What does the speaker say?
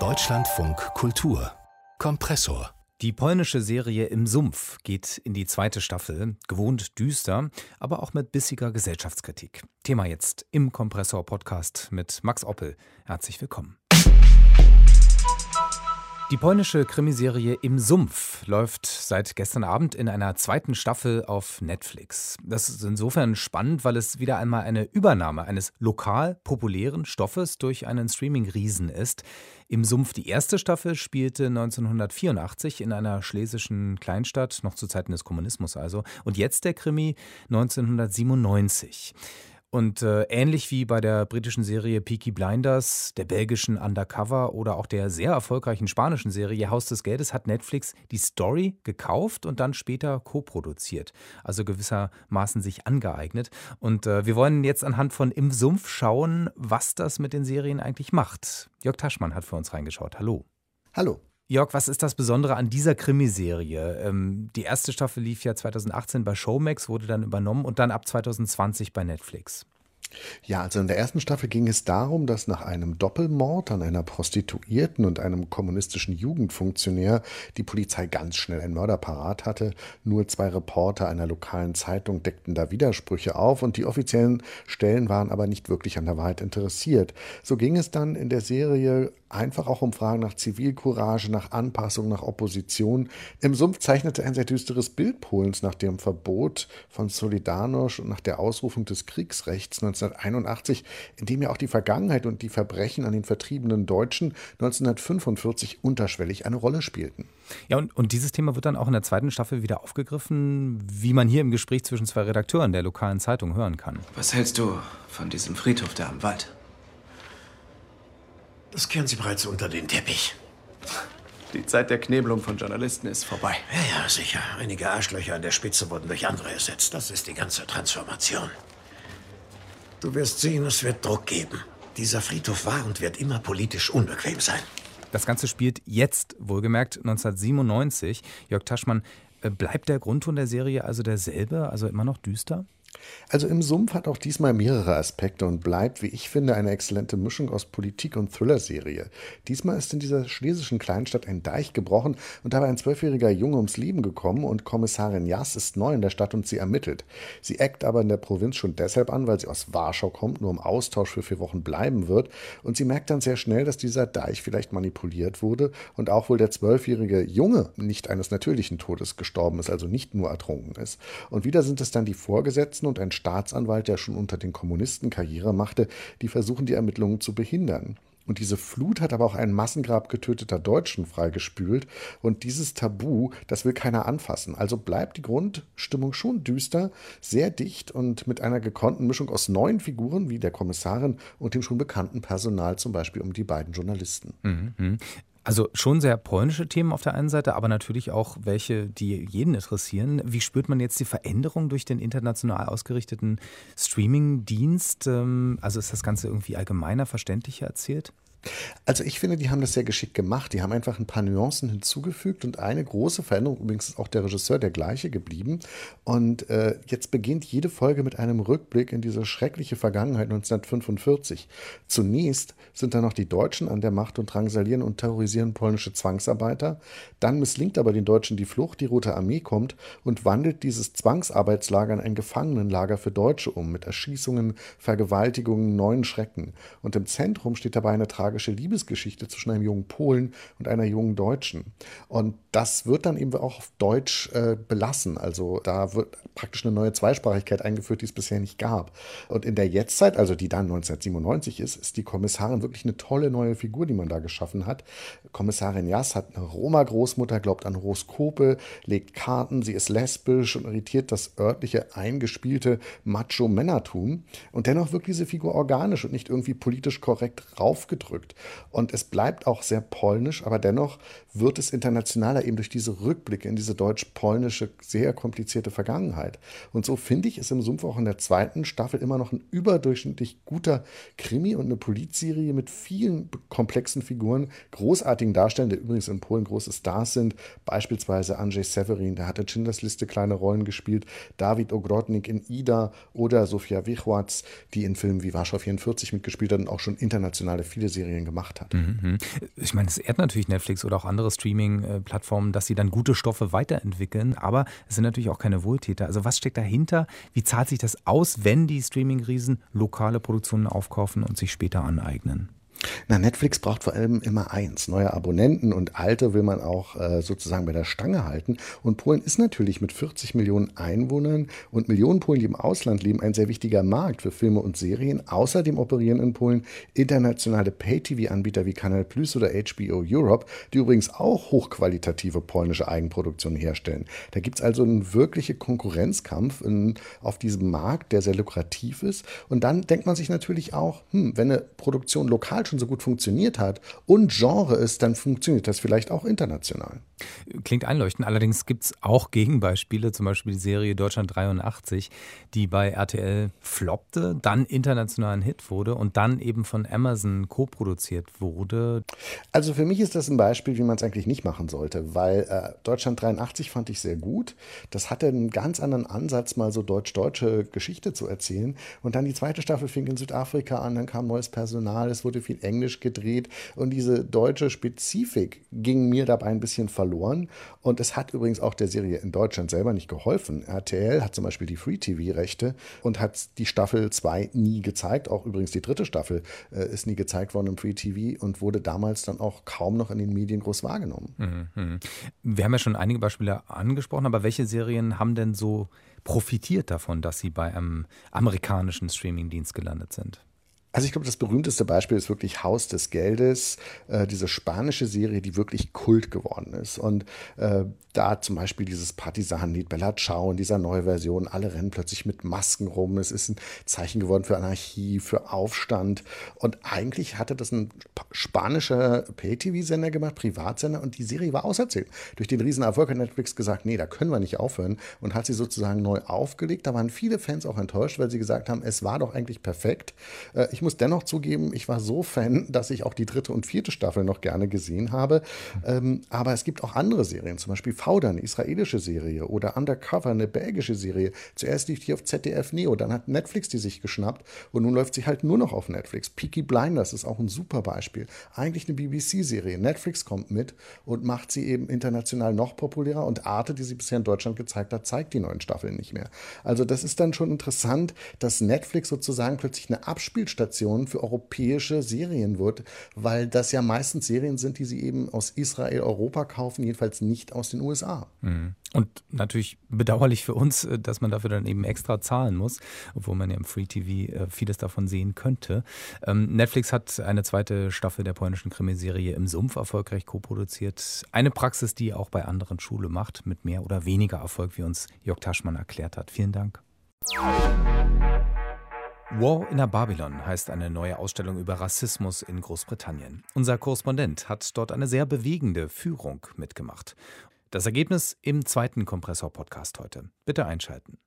Deutschlandfunk Kultur Kompressor die polnische Serie Im Sumpf geht in die zweite Staffel, gewohnt düster, aber auch mit bissiger Gesellschaftskritik. Thema jetzt im Kompressor-Podcast mit Max Oppel. Herzlich willkommen. Die polnische Krimiserie Im Sumpf läuft seit gestern Abend in einer zweiten Staffel auf Netflix. Das ist insofern spannend, weil es wieder einmal eine Übernahme eines lokal populären Stoffes durch einen Streaming-Riesen ist. Im Sumpf die erste Staffel spielte 1984 in einer schlesischen Kleinstadt, noch zu Zeiten des Kommunismus also, und jetzt der Krimi 1997. Und äh, ähnlich wie bei der britischen Serie Peaky Blinders, der belgischen Undercover oder auch der sehr erfolgreichen spanischen Serie Haus des Geldes hat Netflix die Story gekauft und dann später co-produziert. Also gewissermaßen sich angeeignet. Und äh, wir wollen jetzt anhand von Im Sumpf schauen, was das mit den Serien eigentlich macht. Jörg Taschmann hat für uns reingeschaut. Hallo. Hallo. Jörg, was ist das Besondere an dieser Krimiserie? Ähm, die erste Staffel lief ja 2018 bei Showmax, wurde dann übernommen und dann ab 2020 bei Netflix. Ja, also in der ersten Staffel ging es darum, dass nach einem Doppelmord an einer Prostituierten und einem kommunistischen Jugendfunktionär die Polizei ganz schnell einen Mörder parat hatte. Nur zwei Reporter einer lokalen Zeitung deckten da Widersprüche auf und die offiziellen Stellen waren aber nicht wirklich an der Wahrheit interessiert. So ging es dann in der Serie einfach auch um Fragen nach Zivilcourage, nach Anpassung, nach Opposition. Im Sumpf zeichnete ein sehr düsteres Bild Polens nach dem Verbot von Solidarność und nach der Ausrufung des Kriegsrechts 1981, in dem ja auch die Vergangenheit und die Verbrechen an den vertriebenen Deutschen 1945 unterschwellig eine Rolle spielten. Ja, und, und dieses Thema wird dann auch in der zweiten Staffel wieder aufgegriffen, wie man hier im Gespräch zwischen zwei Redakteuren der lokalen Zeitung hören kann. Was hältst du von diesem Friedhof da am Wald? Das kehren Sie bereits unter den Teppich. Die Zeit der Knebelung von Journalisten ist vorbei. Ja, ja, sicher. Einige Arschlöcher an der Spitze wurden durch andere ersetzt. Das ist die ganze Transformation. Du wirst sehen, es wird Druck geben. Dieser Friedhof war und wird immer politisch unbequem sein. Das Ganze spielt jetzt, wohlgemerkt, 1997. Jörg Taschmann, äh, bleibt der Grundton der Serie also derselbe, also immer noch düster? Also im Sumpf hat auch diesmal mehrere Aspekte und bleibt, wie ich finde, eine exzellente Mischung aus Politik und Thriller-Serie. Diesmal ist in dieser schlesischen Kleinstadt ein Deich gebrochen und dabei ein zwölfjähriger Junge ums Leben gekommen und Kommissarin Jas ist neu in der Stadt und sie ermittelt. Sie eckt aber in der Provinz schon deshalb an, weil sie aus Warschau kommt, nur im Austausch für vier Wochen bleiben wird und sie merkt dann sehr schnell, dass dieser Deich vielleicht manipuliert wurde und auch wohl der zwölfjährige Junge nicht eines natürlichen Todes gestorben ist, also nicht nur ertrunken ist. Und wieder sind es dann die Vorgesetzten und und ein Staatsanwalt, der schon unter den Kommunisten Karriere machte, die versuchen, die Ermittlungen zu behindern. Und diese Flut hat aber auch ein Massengrab getöteter Deutschen freigespült. Und dieses Tabu, das will keiner anfassen. Also bleibt die Grundstimmung schon düster, sehr dicht und mit einer gekonnten Mischung aus neuen Figuren wie der Kommissarin und dem schon bekannten Personal, zum Beispiel um die beiden Journalisten. Mhm. Also schon sehr polnische Themen auf der einen Seite, aber natürlich auch welche, die jeden interessieren. Wie spürt man jetzt die Veränderung durch den international ausgerichteten Streaming-Dienst? Ähm, also ist das Ganze irgendwie allgemeiner, verständlicher erzählt? Also ich finde, die haben das sehr geschickt gemacht. Die haben einfach ein paar Nuancen hinzugefügt und eine große Veränderung, übrigens ist auch der Regisseur der gleiche geblieben. Und äh, jetzt beginnt jede Folge mit einem Rückblick in diese schreckliche Vergangenheit 1945. Zunächst sind da noch die Deutschen an der Macht und drangsalieren und terrorisieren polnische Zwangsarbeiter. Dann misslingt aber den Deutschen die Flucht, die Rote Armee kommt und wandelt dieses Zwangsarbeitslager in ein Gefangenenlager für Deutsche um, mit Erschießungen, Vergewaltigungen, neuen Schrecken. Und im Zentrum steht dabei eine tragische tragische Liebesgeschichte zwischen einem jungen Polen und einer jungen Deutschen. Und das wird dann eben auch auf Deutsch äh, belassen. Also da wird praktisch eine neue Zweisprachigkeit eingeführt, die es bisher nicht gab. Und in der Jetztzeit, also die dann 1997 ist, ist die Kommissarin wirklich eine tolle neue Figur, die man da geschaffen hat. Kommissarin Jass hat eine Roma-Großmutter, glaubt an Horoskope, legt Karten, sie ist lesbisch und irritiert das örtliche eingespielte Macho-Männertum. Und dennoch wirkt diese Figur organisch und nicht irgendwie politisch korrekt raufgedrückt. Und es bleibt auch sehr polnisch, aber dennoch wird es internationaler eben durch diese Rückblicke in diese deutsch-polnische, sehr komplizierte Vergangenheit. Und so finde ich es im Sumpf auch in der zweiten Staffel immer noch ein überdurchschnittlich guter Krimi und eine Polizserie mit vielen komplexen Figuren, großartigen Darstellern, die übrigens in Polen große Stars sind, beispielsweise Andrzej Severin, der hat in Schindlers Liste kleine Rollen gespielt, David Ogrodnik in Ida oder Sofia Wichwatz, die in Filmen wie Warschau 44 mitgespielt hat und auch schon internationale viele Serien gemacht hat. Mhm. Ich meine, es ehrt natürlich Netflix oder auch andere Streaming-Plattformen, dass sie dann gute Stoffe weiterentwickeln, aber es sind natürlich auch keine Wohltäter. Also was steckt dahinter? Wie zahlt sich das aus, wenn die Streaming-Riesen lokale Produktionen aufkaufen und sich später aneignen? Na, Netflix braucht vor allem immer eins, neue Abonnenten und alte will man auch äh, sozusagen bei der Stange halten. Und Polen ist natürlich mit 40 Millionen Einwohnern und Millionen Polen, die im Ausland leben, ein sehr wichtiger Markt für Filme und Serien. Außerdem operieren in Polen internationale Pay-TV-Anbieter wie Canal Plus oder HBO Europe, die übrigens auch hochqualitative polnische Eigenproduktionen herstellen. Da gibt es also einen wirklichen Konkurrenzkampf in, auf diesem Markt, der sehr lukrativ ist. Und dann denkt man sich natürlich auch, hm, wenn eine Produktion lokal schon schon so gut funktioniert hat und Genre ist, dann funktioniert das vielleicht auch international. Klingt einleuchtend. Allerdings gibt es auch Gegenbeispiele, zum Beispiel die Serie Deutschland 83, die bei RTL floppte, dann internationalen Hit wurde und dann eben von Amazon co-produziert wurde. Also für mich ist das ein Beispiel, wie man es eigentlich nicht machen sollte, weil äh, Deutschland 83 fand ich sehr gut. Das hatte einen ganz anderen Ansatz, mal so deutsch-deutsche Geschichte zu erzählen. Und dann die zweite Staffel fing in Südafrika an, dann kam neues Personal, es wurde viel Englisch gedreht und diese deutsche Spezifik ging mir dabei ein bisschen verloren. Und es hat übrigens auch der Serie in Deutschland selber nicht geholfen. RTL hat zum Beispiel die Free-TV-Rechte und hat die Staffel 2 nie gezeigt. Auch übrigens die dritte Staffel äh, ist nie gezeigt worden im Free-TV und wurde damals dann auch kaum noch in den Medien groß wahrgenommen. Mhm. Wir haben ja schon einige Beispiele angesprochen, aber welche Serien haben denn so profitiert davon, dass sie bei einem amerikanischen Streamingdienst gelandet sind? Also ich glaube, das berühmteste Beispiel ist wirklich Haus des Geldes, äh, diese spanische Serie, die wirklich Kult geworden ist. Und äh, da zum Beispiel dieses Partisanenlied Bella Ciao in dieser neuen Version, alle rennen plötzlich mit Masken rum. Es ist ein Zeichen geworden für Anarchie, für Aufstand. Und eigentlich hatte das ein spanischer Pay-TV-Sender gemacht, Privatsender, und die Serie war auserzählt. Durch den Riesenerfolg hat Netflix gesagt, nee, da können wir nicht aufhören und hat sie sozusagen neu aufgelegt. Da waren viele Fans auch enttäuscht, weil sie gesagt haben, es war doch eigentlich perfekt. Äh, ich muss dennoch zugeben, ich war so Fan, dass ich auch die dritte und vierte Staffel noch gerne gesehen habe. Ähm, aber es gibt auch andere Serien, zum Beispiel Fauder, eine israelische Serie, oder Undercover, eine belgische Serie. Zuerst lief die auf ZDF Neo, dann hat Netflix die sich geschnappt und nun läuft sie halt nur noch auf Netflix. Peaky Blinders ist auch ein super Beispiel. Eigentlich eine BBC-Serie. Netflix kommt mit und macht sie eben international noch populärer und Arte, die sie bisher in Deutschland gezeigt hat, zeigt die neuen Staffeln nicht mehr. Also das ist dann schon interessant, dass Netflix sozusagen plötzlich eine Abspielstation Inspiration für europäische Serien wird, weil das ja meistens Serien sind, die sie eben aus Israel, Europa kaufen, jedenfalls nicht aus den USA. Mhm. Und natürlich bedauerlich für uns, äh, dass man dafür dann eben extra zahlen muss, obwohl man ja im Free TV äh, vieles davon sehen könnte. Ähm, Netflix hat eine zweite Staffel der polnischen Krimiserie im Sumpf erfolgreich co-produziert. Eine Praxis, die auch bei anderen Schule macht, mit mehr oder weniger Erfolg, wie uns Jörg Taschmann erklärt hat. Vielen Dank. War in a Babylon heißt eine neue Ausstellung über Rassismus in Großbritannien. Unser Korrespondent hat dort eine sehr bewegende Führung mitgemacht. Das Ergebnis im zweiten Kompressor-Podcast heute. Bitte einschalten.